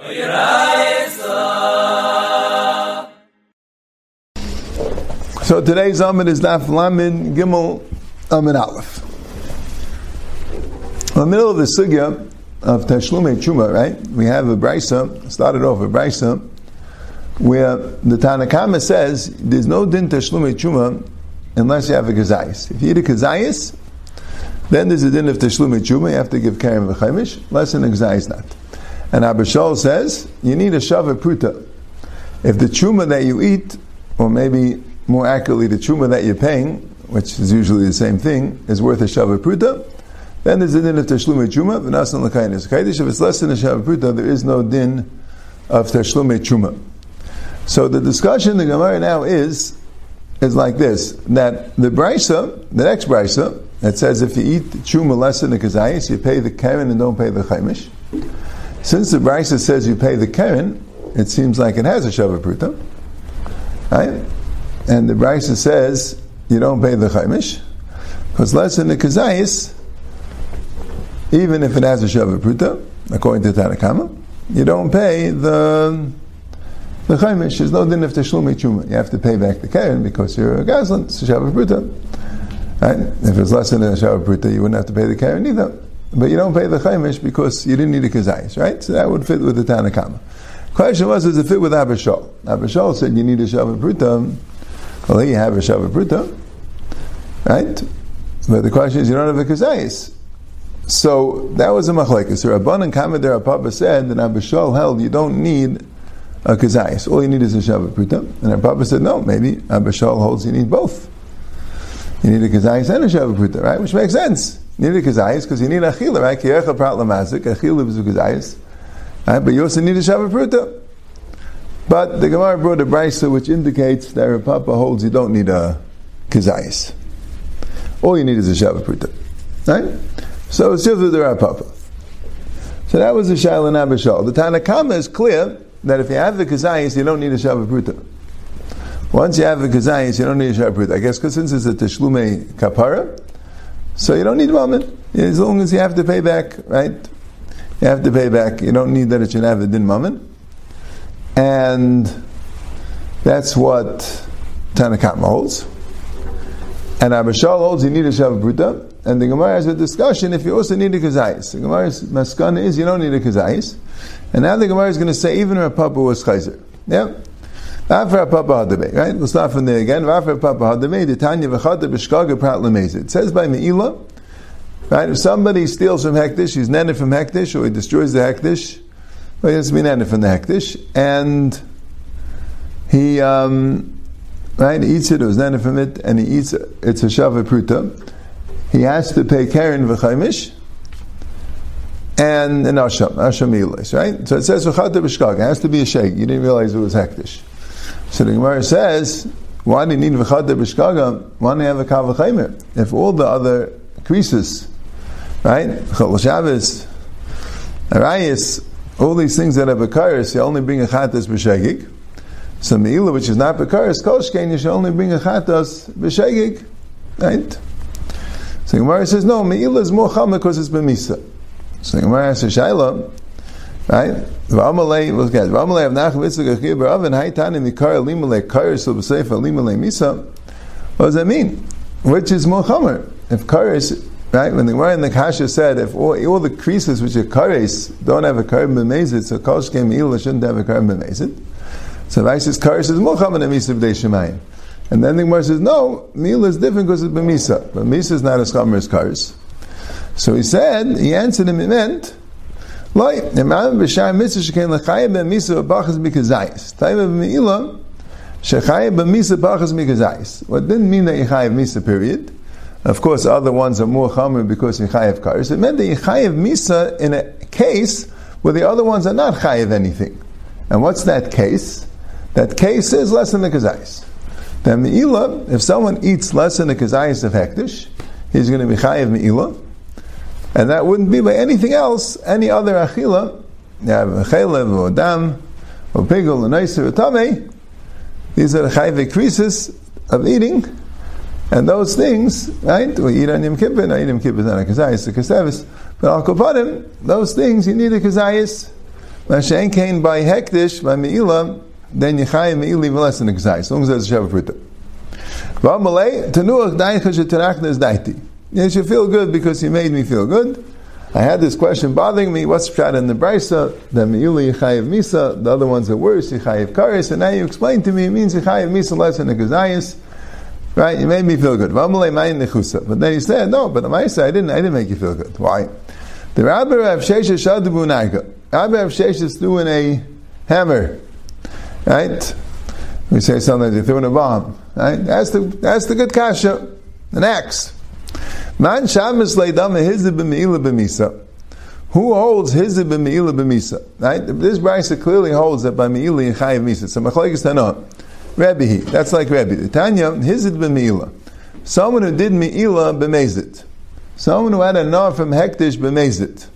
So today's Amid is Daf Lamin Gimel Amid Aleph. In the middle of the sugya of Tashlume Chuma, right? We have a brisa, started off a brisa, where the Tanakama says there's no din Tashlume Chuma unless you have a kazayis. If you eat a kazayis, then there's a din of Tashlume Chuma, you have to give Karim V'chaimish, less than a kazayis not. And Abishol says, you need a Shava Pruta. If the Chuma that you eat, or maybe more accurately, the Chuma that you're paying, which is usually the same thing, is worth a Shava Pruta, then there's a din of Tashlume Chuma, v'nasan l'kainis. Kaidish, if it's less than a Shava Pruta, there is no din of Tashlume Chuma. So the discussion the Gemara now is, is like this, that the Brisa, the next Brisa, it says if you eat Chuma less than the Kazayis, you pay the Karen and don't pay the Chaimish. Since the Brisa says you pay the Karen, it seems like it has a Shava Pruta. Right? And the Brisa says you don't pay the Chaimish. Because less than the Kazayis, even if it has a Shava Pruta, according to Tanakama, you don't pay the the Chaimish. There's no din of Tashlum Chuma. You have to pay back the Karen because you're a Gazlan, it's a Shava Pruta. Right? If it's less than a Shava Pruta, you wouldn't have to pay the Karen either. But you don't pay the Chaimish because you didn't need a Kazayis, right? So that would fit with the Tanakama. Question was, does it fit with Abishol? Abishol said you need a Shava Pruta. Well, you have a Shava Pruta, right? But the question is, you don't have a Kazayis. So that was a machlekes. Rabban and Kamadar Papa said that Abishol held you don't need a kazayis. All you need is a Shava Pruta. And our Papa said, no, maybe Abishol holds you need both. You need a kazayis and a Shava Pruta, right? Which makes sense. Need a kazayis because you need a achila, right? Kiyecha prat lamazik, achila is a kazayis. Right? But you also need a Shabbat. But the Gemara brought a brisa which indicates that our Papa holds you don't need a kazayis. All you need is a Shabbat. Right? So it's just the Rav Papa. So that was the Shaila Abishol. The Tanakama is clear that if you have the Kazayis, you don't need a Shabbat. Once you have the Kazayis, you don't need a Shabbat. I guess because since it's a Teshlume Kapara, so you don't need Mammon. As long as you have to pay back, right? You have to pay back. You don't need that it should have a Din Mammon. And that's what Tanakama holds. And Abishal holds you need a Shava Pruta. And the Gemara has a discussion if you also need a kazayis. The Gemara's maskana is you don't need a kazayis. And now the Gemara is going to say even Rav Papa was chayzer. Yeah? After Papa Hadabe, right? We'll start from there again. After Papa Hadabe, the Tanya v'chata b'shkaga prat. It says by Me'ilah, right? If somebody steals from Hektish, he's netted from Hektish, or he destroys the Hektish, well, he has to be netted from the Hektish, and he, um, right, he eats it, or is netted from it, and he eats it, it's a Shavah Pruta he has to pay Karen v'chaimish and an asham, asham ilis, right? So it says v'chata b'shkag. It has to be a shake. You didn't realize it was hektish. So the Gemara says, why do you need v'chata b'shkaga? Why do you have a kav v'chaimer? If all the other creases, right? Chol Shabbos, Arayis, all these things that are bekaris, you only bring a chatas b'shegig. So meila, which is not bekaris, kolshkein, you should only bring a chatas b'shegig, right? So Gemara says, no, Me'ilah is more chama because it's b'misa. So Gemara says, Shaila, right? Of Haitani Mikar Limalei B'Seifa Limalei Misa. What does that mean? Which is more chamer? If kares, right? When the Gemara in the Kasha said, if all, all the creases which are kares don't have a kar b'mezit, so kol shkem Me'ilah shouldn't have a kar b'mezit. So Rashi says kares is more chamer than Misa B'dei Shemayim. And then the Gemara says, no, meal is different because it's b'misa. But misa is not as chamer as kares. So he said, he answered him, he meant, Loi, Imam b'shar mitzvah shekain l'chayim b'misa b'bachas mikazayis. Taim b'me'ilah, shechayim b'misa b'bachas mikazayis. What didn't mean that you misa, period. Of course, other ones are more chamer because you chayiv kares. It meant that you chayiv misa in a case where the other ones are not chayiv anything. And what's that case? That case is less than the kazayis. Then Me'ilah, if someone eats less than a kazayas of hektish, he's going to be chayiv Me'ilah. And that wouldn't be by anything else, any other achila. You have a chaylev or dam, or pigel, or nicer, or. These are the creases of eating. And those things, right? We eat on Yom Kippur, no, Yom Kippur is not a kazayas, a kasevis. But al kopadim, those things, you need a kazayas. Mashen came by hektish by meila, then yichayim meili less than exai. As long as there's a sheva pruta. V'amalei tenuach daicha shetanachna is daiti. You should feel good because you made me feel good. I had this question bothering me. What's pshat in the brisa? The meili yichayiv misa. The other ones are worse. Yichayiv karis. And now you explained to me it means yichayiv misa less than a gazayis. Right? You made me feel good. But then he said, no, but I said I didn't. I didn't make you feel good. Why? The Rabbi Rav Shesha Shadabu. Rabbi Rav Shesha is doing a hammer. Right? We say sometimes you're throwing a bomb. Right? That's the that's the good kasha. An axe. Man Shabbos leidam hizib b'meila b'misa. Who holds hizib b'meila b'misa? Right? This brisa clearly holds that by meila you chayiv misa. So machlekes tanah. Rebbe, that's like. The Tanya, hizid b'meila. Someone who did meila b'mezit. Someone who had enough from hektish b'mezit.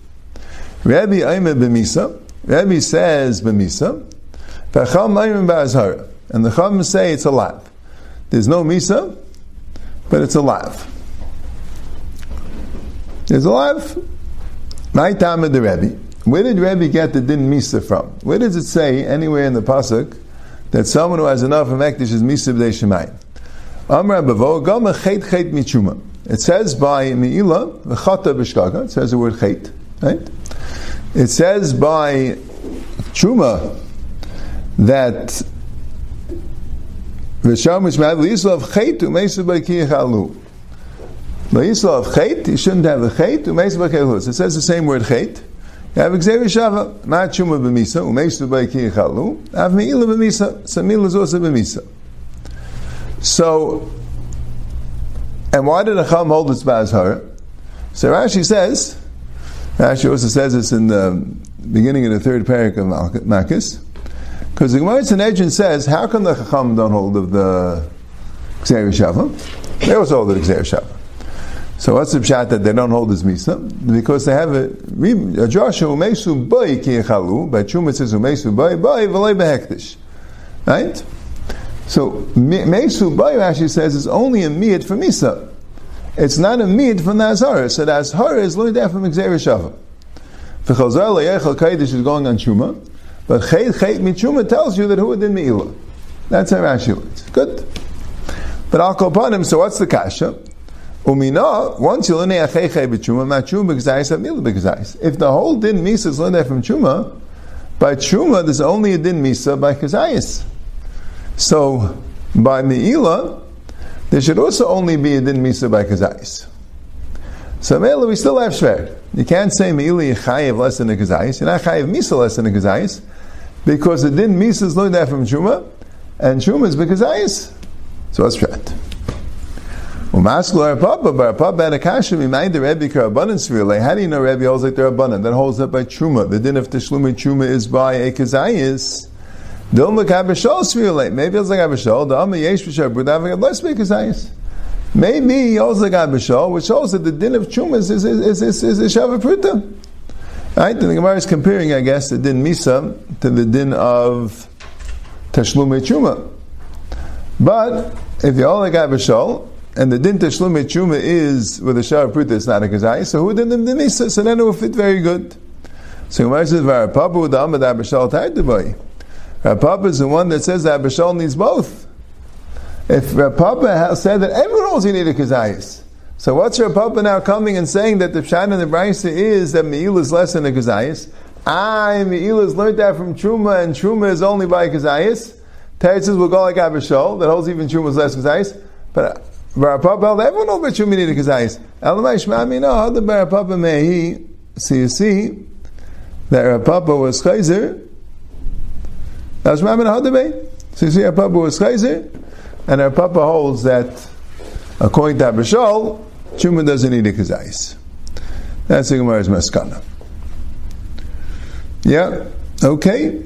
Rebbe Aimer b'misa. Rebbe says b'misa. V'cham Aimer b'azhara. And the Chum say it's a lav. There's no misa, but it's a lav. There's a lav. My time of the Rebbe. Where did Rebbe get the din misa from? Where does it say anywhere in the pasuk that someone who has enough of Ekdish is Misa B'dei Shemayim. Amr Abavo, Gama Chet Chet Michuma. It says by Me'ila, V'chata B'shkaga, it says the word Chet, right? It says by Chuma that V'sham Mishmad L'Yislav Chet U'Meisa B'Kiyach Alu. L'Yislav Chet, you shouldn't have a Chet U'Meisa B'Kiyach It says the same word Chet. You have Shava, b'misa, have Me'ila b'misa, b'misa. So, and why did Acham hold its Bazhar? So Rashi says, Rashi also says this in the beginning of the third parak of Makis, because the Gemara Sanhedrin says, how come the Chacham don't hold of the Xavier? They also hold the Xavier. So what's the pshat that they don't hold as misa? Because they have a, a Joshua umesu boy ki yechalu, but Chuma says umesu boy boy v'loy behektish. Right? So mesu boy actually says it's only a miyat for misa. It's not a miyat for Nazar. So the Azhar is loy there from gezeirah shava. V'chalzar le'echal kaidish is going on Chuma, but chet chet michuma tells you that who did meila. That's how Rashi learns. Good. But him, so what's the kasha? Umina, once you learn b'gzayis b'gzayis. If the whole din misa is learned from tshuma, by tshuma there's only a din misa by kazayis. So, by meila, there should also only be a din misa by kazayis. So meila, we still have shver. You can't say meila yichayev less than a kazayis. You're not chayev misa less than a kazayis, because the din misa is learned from tshuma, and tshuma is b'kazayis. So what's that? Umaslu Papa, but Papa had a kasha remind the Rebbe abundance really. How do you know Rebbe holds like they're abundant? That holds up by Truma. The din of Tishlumi Truma is by a Kazayis. Dilma Kabashol Svirle. Maybe it's like Abishol. The Amma Yesh Bishar less by Kazayis. Maybe he holds like Abishol, which shows that the din of Truma is is is is, is, is Shava Pruta. Right? The Gemara is comparing, I guess, the din Misa to the din of Tashlumi Truma. But if you hold like Abishol, and the din tashlum chuma is with the shar pruta, it's not a kazai. So who did the misa? So then it will fit very good. So Gemara says, "Varapapa with amad abishal ta'edavai." Rapapa is the one that says that abishal needs both. If Rapapa has said that everyone knows you need a kazayis, so what's Rapapa now coming and saying that the pshat and the brisa is that me'il is less than a kazayis? I me'il is learned that from truma, and truma is only by kazayis. Teretz says we'll go like abishal that holds even truma is less kazayis, but Barapapa, everyone knows Shumini the Kazais. Elamai Shmami, no, how the Barapapa he, so you see, that Rapapa was Chayzer, that's Shmami, how the Bay. So you see, Rapapa was Chayzer, and Rapapa holds that, according to Abishol, Shuma doesn't need a Kazais. That's the Gemara's Maskana. Yeah, okay.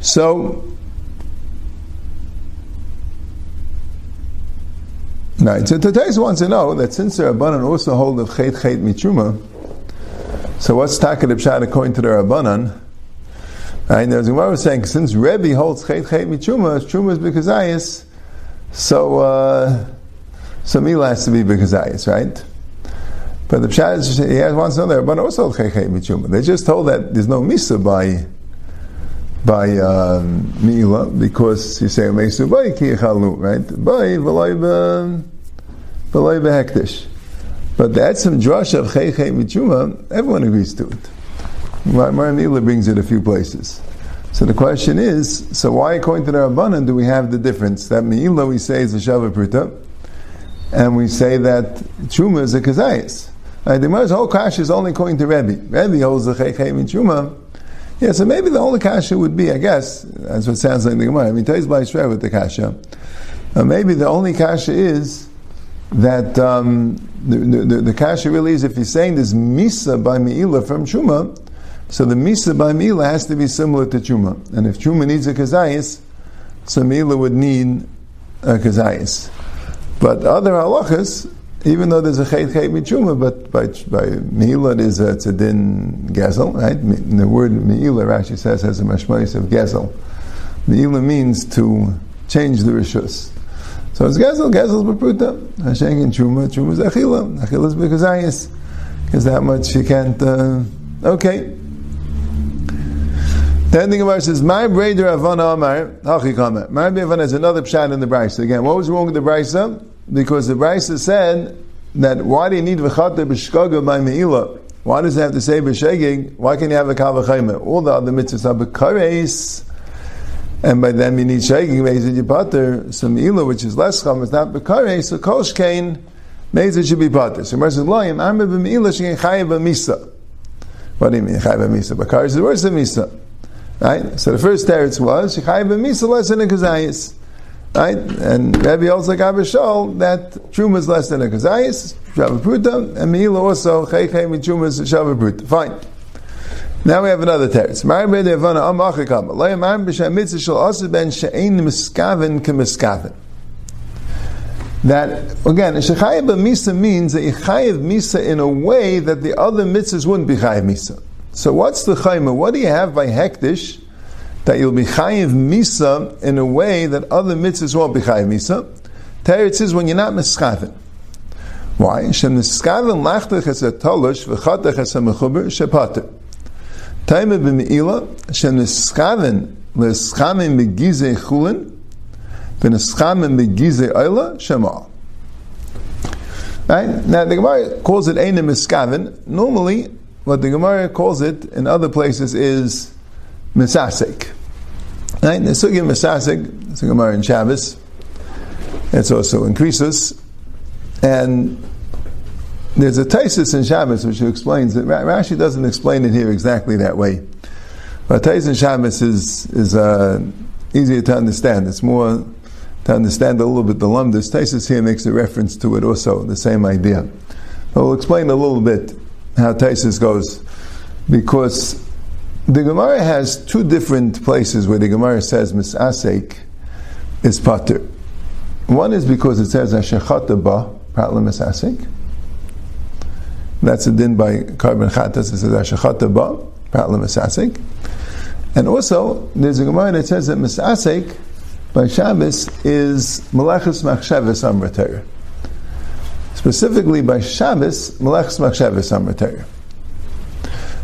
So, Right. So Tatais wants to know that since the Rabbanan also hold of Chet Chet Michuma, so what's Takad Pshat according to the Rabbanan? Right, as Gemara was saying, since Rebbe holds Chet Chet Michuma, Chuma is Bekazayas, so uh, so Mila has to be Bekazayas, right? But the Pshat he wants to know that Rabban also Chaychay Mitzuma. They just told that there's no Misa by by um, Mila because you say Mesu by Kiyachalu, right? By V'loi Behektish. But that's some Drush of Chaychay Mitzuma, everyone agrees to it. Mar Mila brings it a few places. So the question is, so why according to the Rabbanan do we have the difference? That Meila we say is a Shava Pruta, and we say that Truma is a Kazayas. Right, the whole kasha is only according to Rebbe. Rebbe holds the Chaychay in Truma. Yeah, so maybe the only kasha would be, I guess, that's what sounds like the Gemara. I mean, Taiz by Shrev with the kasha. Uh, maybe the only kasha is that um, the, the, the, kasha really is if he's saying this Misa by Meila from Truma, so the Misa by Mila has to be similar to Chuma. And if Chuma needs a Kazayas, so Mila would need a Kazayas. But other halachas, even though there's a Chet Chet Michuma, but by, by Mila there's a Tzadin Gezel, right? The word Mila, Rashi says, has a mashmais of Gezel. Mila means to change the Rishus. So it's Gezel, Gezel's Bapruta. Hashem in Chuma, Chuma's Achila. Achila's Bekazayas. Because that much you can't, uh, okay. Then the Gemara says, "My breder Avana Amar Hachi Kamer." My Avana is another pshat in the Brisa. Again, what was wrong with the Brisa? Because the Brisa said that why do you need v'chata b'shkaga by meila? Why does it have to say b'shegig? Why can't you have a kavachayma? All the other mitzvahs are b'kares, and by them you need shegig mezid yipater. So meila, which is less chum, is not b'kares. So kosh kain mezid should be pater. So Gemara says, "Loyim arme b'meila shekin chayav b'misa." What do you mean chayav b'misa? B'kares is worse than misa. Right? So the first teretz was Shechayim b'misa less than a kazayis. Right? And Rabbi also got Shol that truma is less than a kazayis, shavapruta, and Meila also Chaychay mit truma is shavapruta. Fine. Now we have another kemiskaven. That again, shechayev misa means that you chayev misa in a way that the other mitzvahs wouldn't be chayev misa. So what's the chayma? What do you have by hektish that you'll be chayiv misa in a way that other mitzvahs won't be chayiv misa? Teretz is when you're not mischaven. Why? Shem niskaven lachtech es a tolush v'chatech es a shepater. Taime b'me'ila shem niskaven l'schamen begizei chulin v'nischamen begizei oila shemal. Right? Now the Gemara calls it Eina Miskaven. Normally, what the Gemara calls it in other places is misasek. Right? The sugi misasek, it's a Gemara in Shabbos. It's also in Krisus. And there's a Taisus in Shabbos which explains it. Rashi doesn't explain it here exactly that way. But Taisus in Shabbos is, is uh, easier to understand. It's more to understand a little bit the lumdus. Taisus here makes a reference to it also, the same idea. But we'll explain a little bit how Taisus goes, because the Gemara has two different places where the Gemara says misasek is pater. One is because it says ashechata ba pratla misasek. That's a din by Karban Chatas. It says ashechata ba pratla misasek. And also, there's a Gemara that says that misasek by Shabbos is malachas machshavas amratayr. Specifically by Shabbos, Melech's Machshavas Amratayr.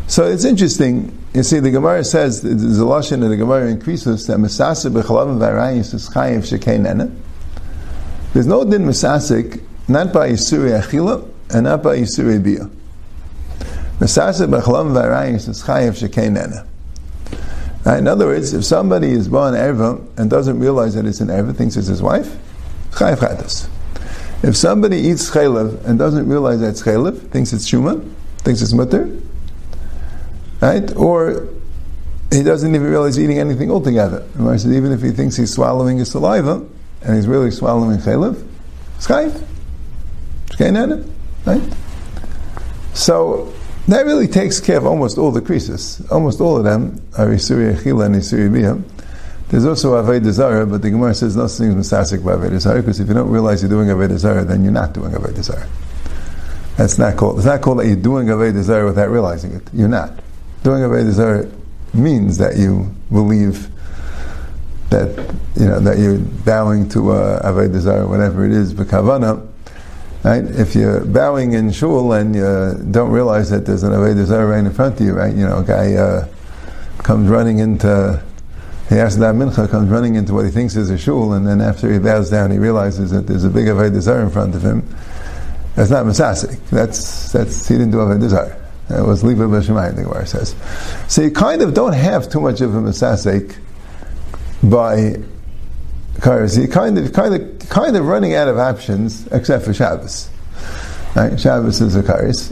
So it's interesting. You see, the Gemara says a lashon in the Gemara in Krisus that Mesasik b'chalav v'arayis is chayiv shekein There's no din Mesasik not by Yisuri Achila and not by Yisuri Bia. Mesasik b'chalav v'arayis is chayiv shekein Right? In other words, if somebody is born erva and doesn't realize that it's an erva, thinks it's his wife, chayiv chatas. If somebody eats chaylev and doesn't realize that it's chaylev, thinks it's shuma, thinks it's mutter, right? Or he doesn't even realize he's eating anything altogether. Said, even if he thinks he's swallowing his saliva and he's really swallowing chaylev, it's chayiv. It's right? So that really takes care of almost all the creases. Almost all of them are Isuri Achila and Isuri Biyah. There's also Avodah Zarah, but the Gemara says no things misasik by Avodah Zarah, because if you don't realize you're doing Avodah Zarah, then you're not doing Avodah Zarah. That's not called, it's not called that you're doing Avodah Zarah without realizing it. You're not. Doing Avodah Zarah means that you believe that, you know, that you're bowing to uh, Avodah whatever it is, B'kavana, Right? If you're bowing in shul and you don't realize that there's an Avodah right in front of you, right? You know, a guy uh, comes running into, he asks that mincha, comes running into what he thinks is a shul, and then after he bows down, he realizes that there's a big Avodah in front of him. That's not Masasik. That's, that's, he didn't do Avodah That was Liba B'Shemayim, the Gemara says. So you kind of don't have too much of a Masasik by Kairos. You kind of, kind of kind of running out of options except for Shabbos. Right? Shabbos is a karis.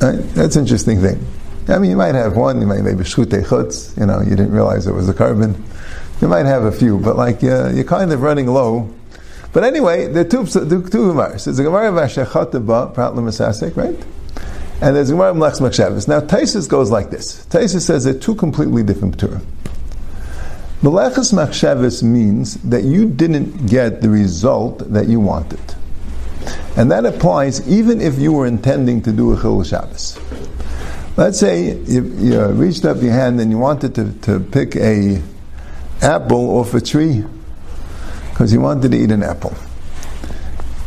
Right? That's an interesting thing. I mean, you might have one, you might maybe shute chutz, you know, you didn't realize it was a carbon. You might have a few, but like uh, you're kind of running low. But anyway, are two, two, two Gemaras. There's a Gemara of Ashechataba, Pratla Masasik, right? And there's Gemara of Mlech Shabbos. Now, Taisus goes like this. Taisus says they're two completely different Torah. Meleches machshavas means that you didn't get the result that you wanted. And that applies even if you were intending to do a Chil Shabbos. Let's say you, you, reached up your hand and you wanted to, to pick a apple off a tree because you wanted to eat an apple.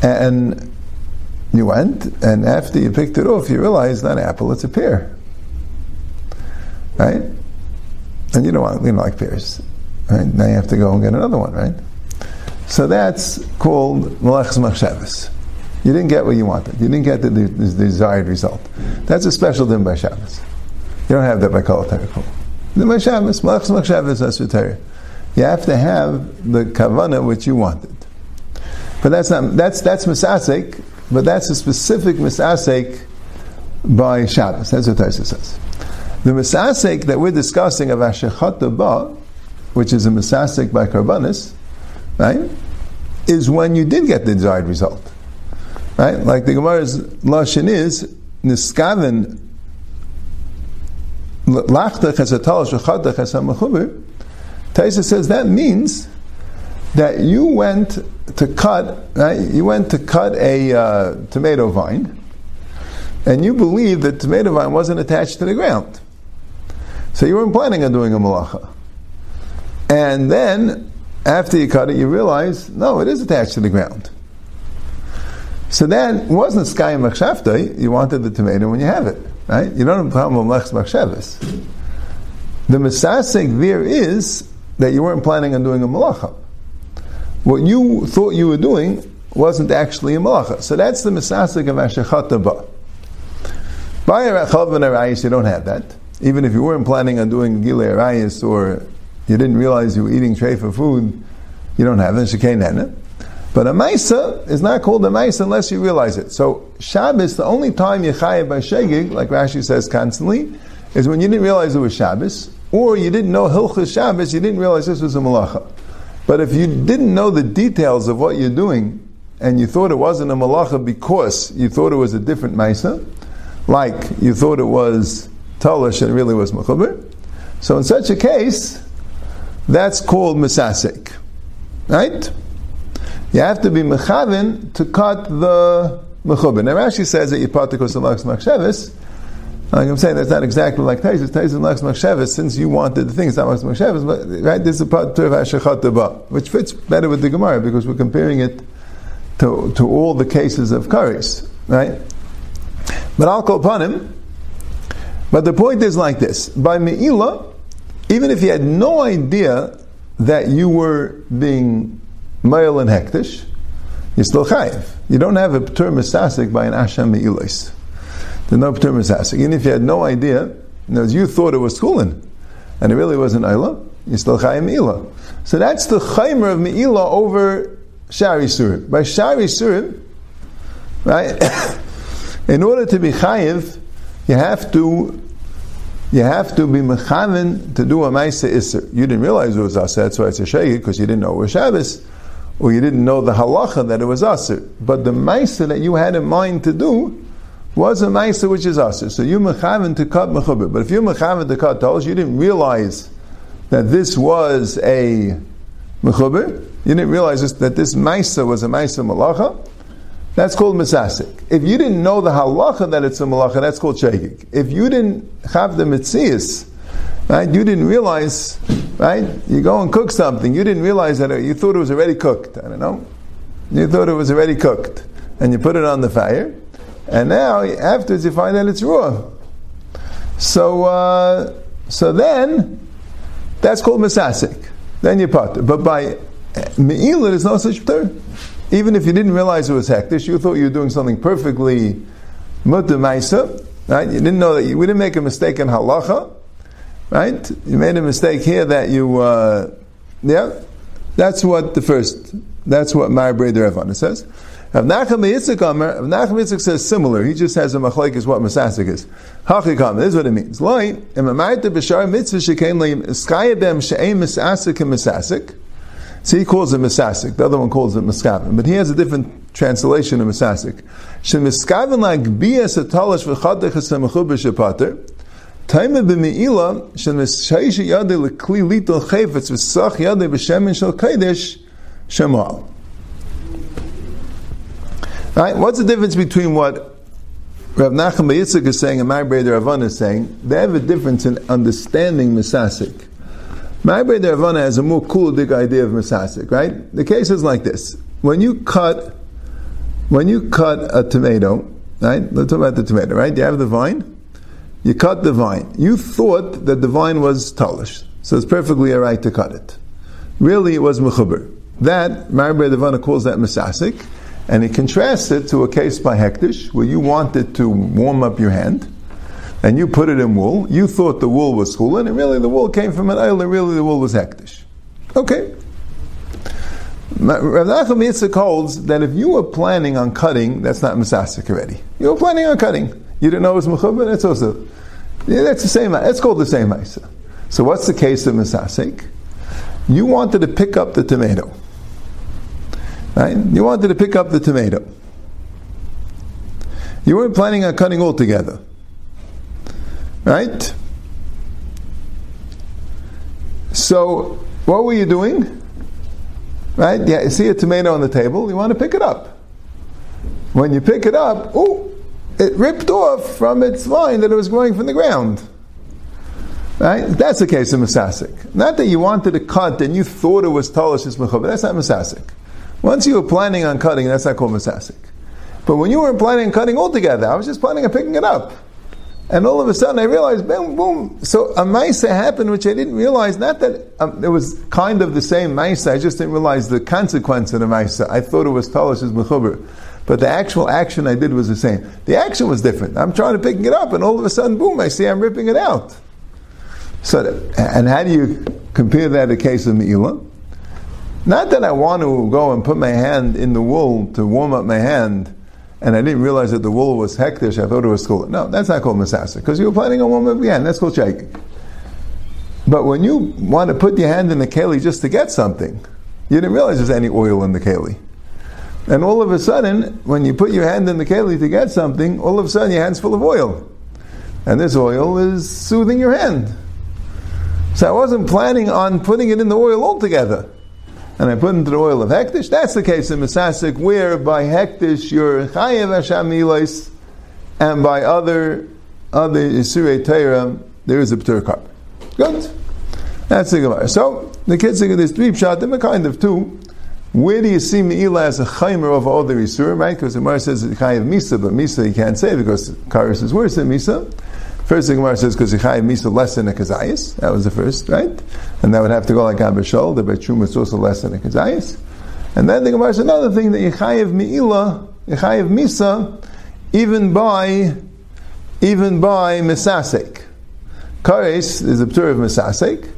And you went, and after you picked it off, you realized that apple, it's a pear. Right? And you don't want, you don't like pears. Right? Now you have to go and get another one, right? So that's called Malachas Machshavas. You didn't get what you wanted. You didn't get the, the, the desired result. That's a special din by Shabbos. You don't have that by Kol Terikul. Then by Shabbos, Malachas Machshavas, that's You have to have the kavana which you wanted. But that's not, that's, that's Misasek, but that's a specific Misasek by Shabbos. That's what Taisa says. The Misasek that we're discussing of Ashechat Ba which is a misasik by karbanis, right, is when you did get the desired result. Right? Like the Gemara's lashon is, niskaven lachtach as a talash v'chadach as a Taisa says that means that you went to cut, right, you went to cut a uh, tomato vine, and you believe that tomato vine wasn't attached to the ground. So you weren't planning on doing a malacha. And then, after you cut it, you realize, no, it is attached to the ground. So then, it wasn't sky machshavta, you wanted the tomato when you have it, right? You don't have a problem with lechs machshavas. The misasek there is that you weren't planning on doing a malacha. What you thought you were doing wasn't actually a malacha. So that's the misasek of ashechata ba. By Rachav and Arayis, you don't have that. Even if you weren't planning on doing Gile Arayis or you didn't realize you were eating for food, you don't have it, it. But a Maisa is not called a Maisa unless you realize it. So Shabbos, the only time you chayav by Shegig, like Rashi says constantly, is when you didn't realize it was Shabbos, or you didn't know Hilchas Shabbos, you didn't realize this was a Malacha. But if you didn't know the details of what you're doing, and you thought it wasn't a Malacha because you thought it was a different Maisa, like you thought it was Talish and really was Mechuber, so in such a case, that's called misasek. Right? You have to be mechavin to cut the mechubin. Now Rashi says that you patikos and laks machshevis. Like I'm saying, that's not exactly like Taisus. Taisus laks machshevis, since you wanted the thing, it's not laks machshevis, but right, this is part of Ashachat which fits better with the Gemara because we're comparing it to, to all the cases of karis, right? But I'll call upon him. But the point is like this: by meila, even if you had no idea that you were being male and hektish, you're still chayiv. You don't have a misasik by an asham me'ilis. There's no p'tur misasik. Even if you had no idea, as you thought it was schooling, and it really wasn't ayla, you're still chayiv me'ilah. So that's the chaymer of me'ilah over shari surib. By shari surib, right, in order to be chayiv, you have to you have to be mechaven to do a ma'isa iser. You didn't realize it was aser, that's why it's a shayid, because you didn't know it was Shabbos, or you didn't know the halacha that it was aser. But the ma'isa that you had in mind to do was a ma'isa which is aser. So you mechaven to cut mechubit. But if you mechaven to cut tols, you didn't realize that this was a mechubit. You didn't realize that this ma'isa was a ma'isa malacha. That's called misasik. If you didn't know the halacha that it's a malacha, that's called shegig. If you didn't have the mitzias, right, you didn't realize, right, you go and cook something, you didn't realize that it, you thought it was already cooked. I don't know. You thought it was already cooked. and you put it on the fire, and now afterwards you find that it's raw. So, uh, so then that's called masasik. Then you put. But by meila, there's no such p'tur. Even if you didn't realize it was hektish, you thought you were doing something perfectly mutter maisa, right? You didn't know that you, we didn't make a mistake in halacha, right? You made a mistake here that you, uh, yeah. That's what the first. That's what Ma'abrei Ravana says. Rav Nachman Yitzchak says similar. He just has a machlek is what masasik is. Hachikam. This is what it means. Loi im amayta b'shar mitzvah shekain leim skayabem she'ein misasik and misasik. So he calls it misasik. The other one calls it miskavim. But he has a different translation of misasik. Shemiskavim like bias atalash v'chadech esamachub b'shapater. Taima b'me'ila shemishayish yadeh lekli litol chayfetz v'sach yadeh b'shemin shel kaidesh shemal. Right? What's the difference between what Rav Nachman Yitzchak is saying and my brother Ravana is saying? They have a difference in understanding Misasik. My brother Ravana has a more cool, big idea of Misasik, right? The case is like this. When you cut, when you cut a tomato, right? Let's talk about the tomato, right? You have the vine. You cut the vine. You thought that the vine was talish, so it's perfectly alright to cut it. Really, it was mechuber. That, Maribay Devana calls that misasik. And he contrasts it to a case by Hektish, where you wanted to warm up your hand, and you put it in wool. You thought the wool was chulin, and really the wool came from an oil, and really the wool was Hektish. Okay. Rav Nachum Yitzchak holds that if you were planning on cutting, that's not Masasik already. You were planning on cutting. You didn't know it was Mechubah, that's also, yeah, that's the same, that's called the same Isa. So what's the case of Masasik? You wanted to pick up the tomato. Right? You wanted to pick up the tomato. You weren't planning on cutting altogether. Right? So, what were you doing? Right? Yeah, you see a tomato on the table, you want to pick it up. When you pick it up, oh, it ripped off from its vine that it was growing from the ground. Right? That's the case of Masasik. Not that you wanted to cut and you thought it was Talish but that's not Masasik. Once you were planning on cutting, that's not called masasik. But when you weren't planning on cutting altogether, I was just planning on picking it up. And all of a sudden I realized, boom, boom. So a maisa happened, which I didn't realize, not that um, it was kind of the same maisa, I just didn't realize the consequence of the maisa. I thought it was talish as mechuber. But the actual action I did was the same. The action was different. I'm trying to pick it up, and all of a sudden, boom, I see I'm ripping it out. So, and how do you compare that to the case of Me'ilah? Not that I want to go and put my hand in the wool to warm up my hand, and I didn't realize that the wool was hektish. I thought it was cool. No, that's not called masasa because you were planning on warming up your hand. That's called shaking. But when you want to put your hand in the keli just to get something, you didn't realize there's any oil in the keli. And all of a sudden, when you put your hand in the keli to get something, all of a sudden your hand's full of oil. And this oil is soothing your hand. So I wasn't planning on putting it in the oil altogether and I put into the oil of hektish. That's the case in Masasik, where by hektish you're chayev Hashem and by other other Isurei Torah there is a p'tur. Good. That's the Gemara. So the kids think of this three shot. Them a kind of two. Where do you see Me'ilah as a chaymer of all the Isur, right? Because the Gemara says it's chayev Misa, but Misa you can't say because Karis is worse than Misa. First, the Gemara says because Yichayim Misa less than a Kazayas. That was the first, right? And that would have to go like Abishol. The Bechum is also less than a Kazayas. And then the Gemara says another thing that Yichayev Mi'ila, Yichayev Misa, even by even by Misasek. Kares is a p'tur of Misasek.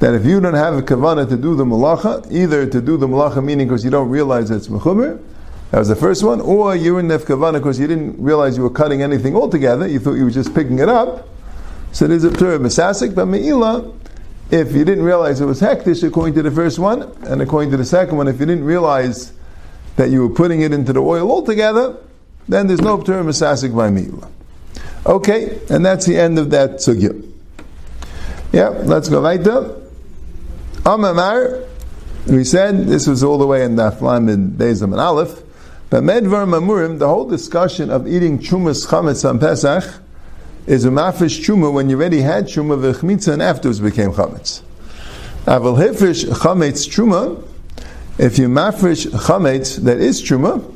That if you don't have a kavana to do the malacha, either to do the malacha meaning because you don't realize it's mechumer, that was the first one. Or you were in Nefkavana because you didn't realize you were cutting anything altogether. You thought you were just picking it up. So there's a Torah Masasik, but Me'ila, if you didn't realize it was hektish according to the first one, and according to the second one, if you didn't realize that you were putting it into the oil altogether, then there's no Torah Masasik by Me'ila. Okay, and that's the end of that sugya. Yeah, let's go weiter. Amamar, we said this was all the way in the Aflam days of an Aleph. But Medvar Mamurim, the whole discussion of eating Chumas Chametz on Pesach is a mafish Chuma when you already had Chuma v'chmitza and afterwards became Chametz. Aval Hifish Chametz Chuma, if you mafresh Chametz that is Chuma,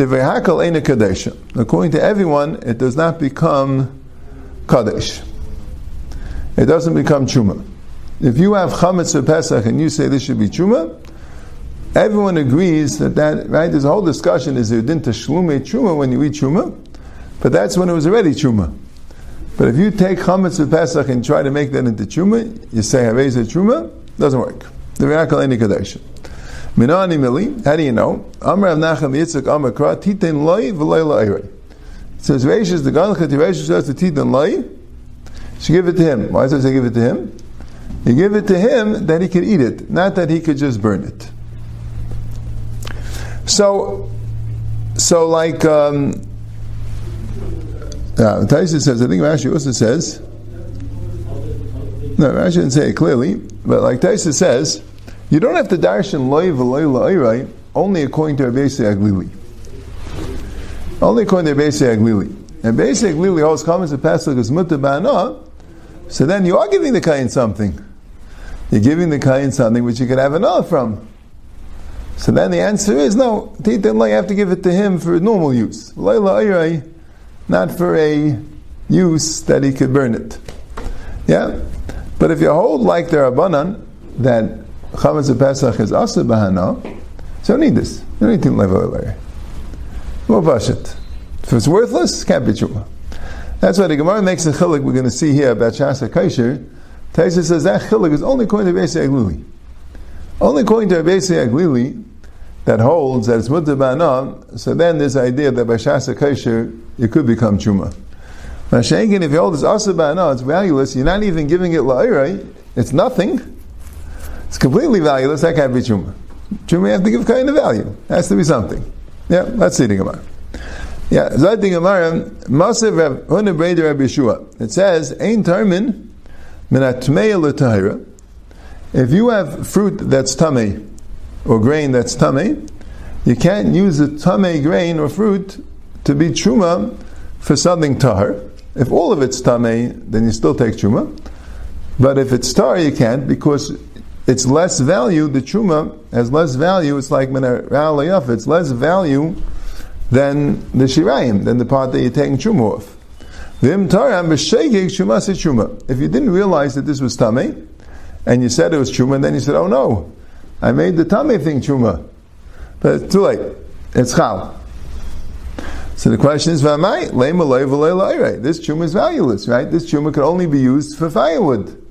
According to everyone, it does not become Kadesh. It doesn't become Chuma. If you have Chametz for Pesach and you say this should be Chuma, everyone agrees that that, right, there's a whole discussion, is there din shlume Chuma when you eat Chuma? But that's when it was already Chuma. But if you take Chametz for Pesach and try to make that into Chuma, you say Haveza it doesn't work. The Reakal Any Kadesh. Minani Mili, how do you know? Amr Rav Nacham Yitzchak Amr Kra, Titen Loi V'loi. It says, Reishis, the Gan Reishis says to Titen Loi, she give it to him. Why does say give it to him? You give it to him that he could eat it, not that he could just burn it. So, so like, um, uh, Taisa says, I think Rashi also says, no, Rashi didn't say it clearly, but like Taisa says, you don't have to darshan loy v'loy la'ayrai only according to Rabbeisi Aglili. Only according to Rabbeisi Aglili. And Rabbeisi Aglili holds comments of Pasuk as mutabana, so then you are giving the kain something. You're giving the kain something which you can have another from. So then the answer is no, you have to give it to him for normal use. Not for a use that he could burn it. Yeah? But if you hold like the Rabbanan, that Chametz of Pesach is also bahana, so you need this. You don't need to live over More bashit. If it's worthless, it can't be true. That's why the Gemara makes a chilik we're going to see here about Shasa Kaisher. Taisa says that chilik is only according to Rebbeisi Aglili. Only according to Rebbeisi Aglili that holds that it's mutabana, so then this idea that by Shasa Kaisher it could become Chuma. Mashenkin, if you hold this asabana, it's valueless, you're not even giving it la'irai, it's nothing. It's completely valueless. That can't be truma. Truma, you have to give kind of value. It has to be something. Yeah, let's see the Gemara. Yeah, Zayt the Gemara, Masev Rav Huna Breder Rabbi Yeshua. It says, Ein Tarmin Minatmeya L'Tahira. If you have fruit that's tummy, or grain that's tame, you can't use a tame grain or fruit to be truma for something tahar. If all of it's tame, then you still take truma. But if it's tar, you can't because it's less value, the truma has less value, it's like Menara'alayaf, it's less value than the shirayim, than the part that you're taking truma off. If you didn't realize that this was tame, and you said it was truma, and then you said, oh no, I made the tummy thing truma. But it's too late. It's chal. So the question is, This truma is valueless, right? This truma can only be used for firewood.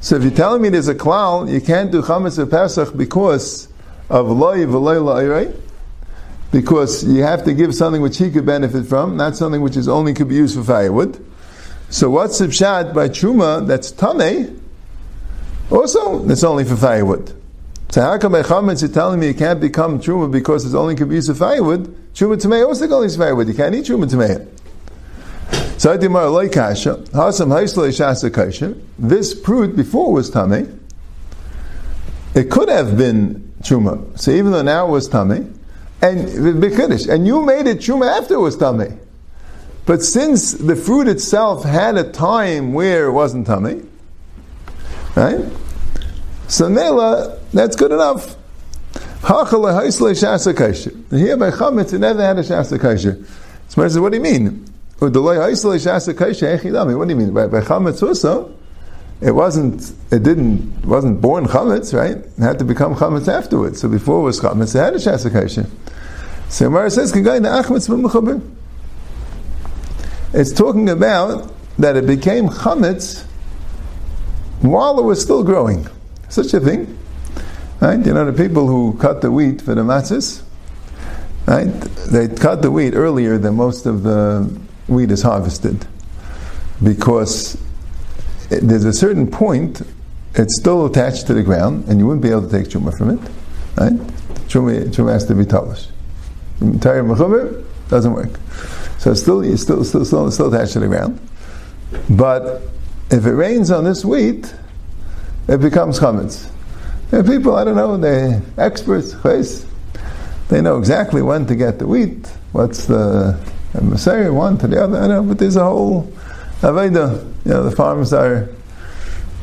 So if you're telling me there's a klal, you can't do chametz of Pesach because of loy v'loy la'irei, because you have to give something which he could benefit from, not something which is only could be used for firewood. So what's the pshat by truma that's tame? Also, that's only for firewood. So how come by chametz you're telling me it can't become truma because it's only for firewood? Truma tamei also only firewood. You can't eat truma tamei. This fruit before was tame. It could have been truma. So even though now it was tame, and b'kiddush, and you made it truma after it was tame. But since the fruit itself had a time where it wasn't tame, right? So nela, that's good enough. Here by chametz, it never had a shasa kasher. So Mara says, what do you mean? Oh, what do you mean? By, by chametz it wasn't, it didn't, wasn't born chametz, right? It had to become chametz afterwards. So before it was chametz, it had a shasa So Mara says, It's talking about that it became chametz while it was still growing. Such a thing. Right? You know, the people who cut the wheat for the matzahs, right? They cut the wheat earlier than most of the wheat is harvested because there's a certain point it's still attached to the ground and you wouldn't be able to take chuma from it right chuma, chuma has to be talish entire mechuber doesn't work so it's still, it's still, still, still, still attached to the ground but if it rains on this wheat it becomes chametz and people I don't know they're experts they know exactly when to get the wheat what's the Messiah one to the other. I don't know, but there's a whole Aveda. You know, the farms are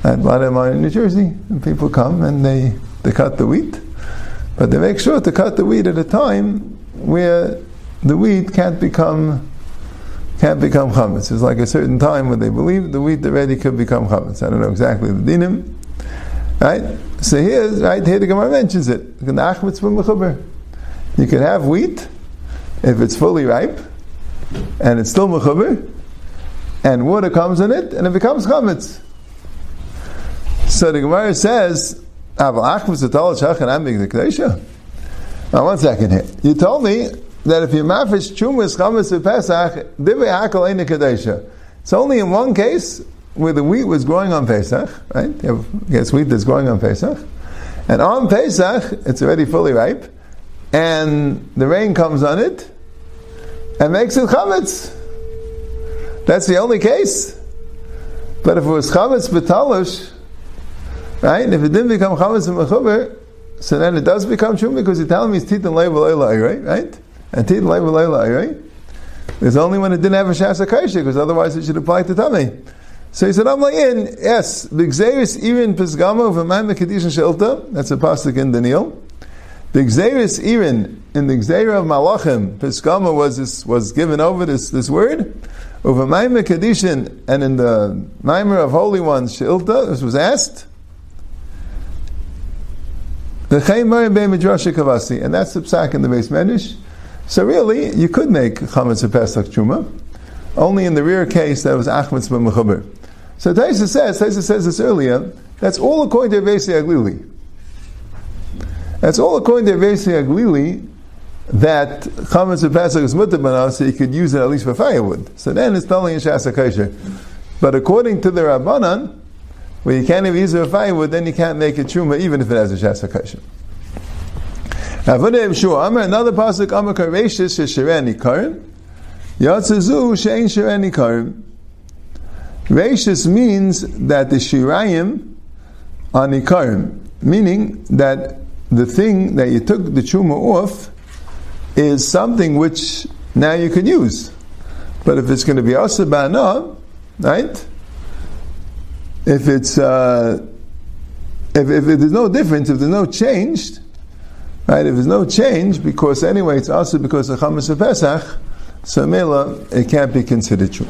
at Lattimore in New Jersey, and people come and they, they cut the wheat. But they make sure to cut the wheat at a time where the wheat can't become can't become chametz. It's like a certain time when they believe the wheat already could become chametz. I don't know exactly the dinim, right? So here's right here the Gemara mentions it. You can have wheat if it's fully ripe and it's still mechuber, and water comes in it, and it becomes chametz. So the Gemara says, now one second here. You told me that if you mafish chumas chametz Pesach, divei. It's only in one case where the wheat was growing on Pesach, right? You have, yes, wheat that's growing on Pesach, and on Pesach it's already fully ripe, and the rain comes on it and makes it chametz. That's the only case. But if it was chametz betalish, right? If it didn't become chametz and mechuber, so then it does become true because you're telling me it's titan leiva right? Right? And titan leiva right? It's only when it didn't have a shas because otherwise it should apply to tummy. So he said, I'm like in, yes, the Xeris Irin Pisgama v'mayim Kedisha Shelta, that's a pasuk in Daniel. The Xeris Irin, in the Xer of Malachim, Pisgama was this, was given over this, this word. Maimah Kedishin, and in the Maimer of Holy Ones, Shilta, this was asked. The Chaymar Be Midrash Kavasi, and that's the psak in the base Medish. So really, you could make Chametz Pesach Truma, only in the rare case that was Achmetz B'Mechuber. So Taisa says, Taisa says this earlier, that's all according to Avesi HaGlili. That's all according to Avesi HaGlili, that chametz of Pesach is mutter so you could use it at least for firewood. So then it's totally in kosher. But according to the Rabbanan, where you can't even use it for firewood, then you can't make a truma even if it has a shasa kosher. Another pasuk, Amar Kareshis Shireni Karim. Yatzazu Shein Shireni Karim. Rashis means that the Shirayim are Nikarim, meaning that the thing that you took the truma off is something which now you can use. But if it's going to be asabana, right? If it's uh, if, if there's no difference, if there's no change, right? If there's no change, because anyway it's also because the of Chametz Pesach, so Mela, it can't be considered true.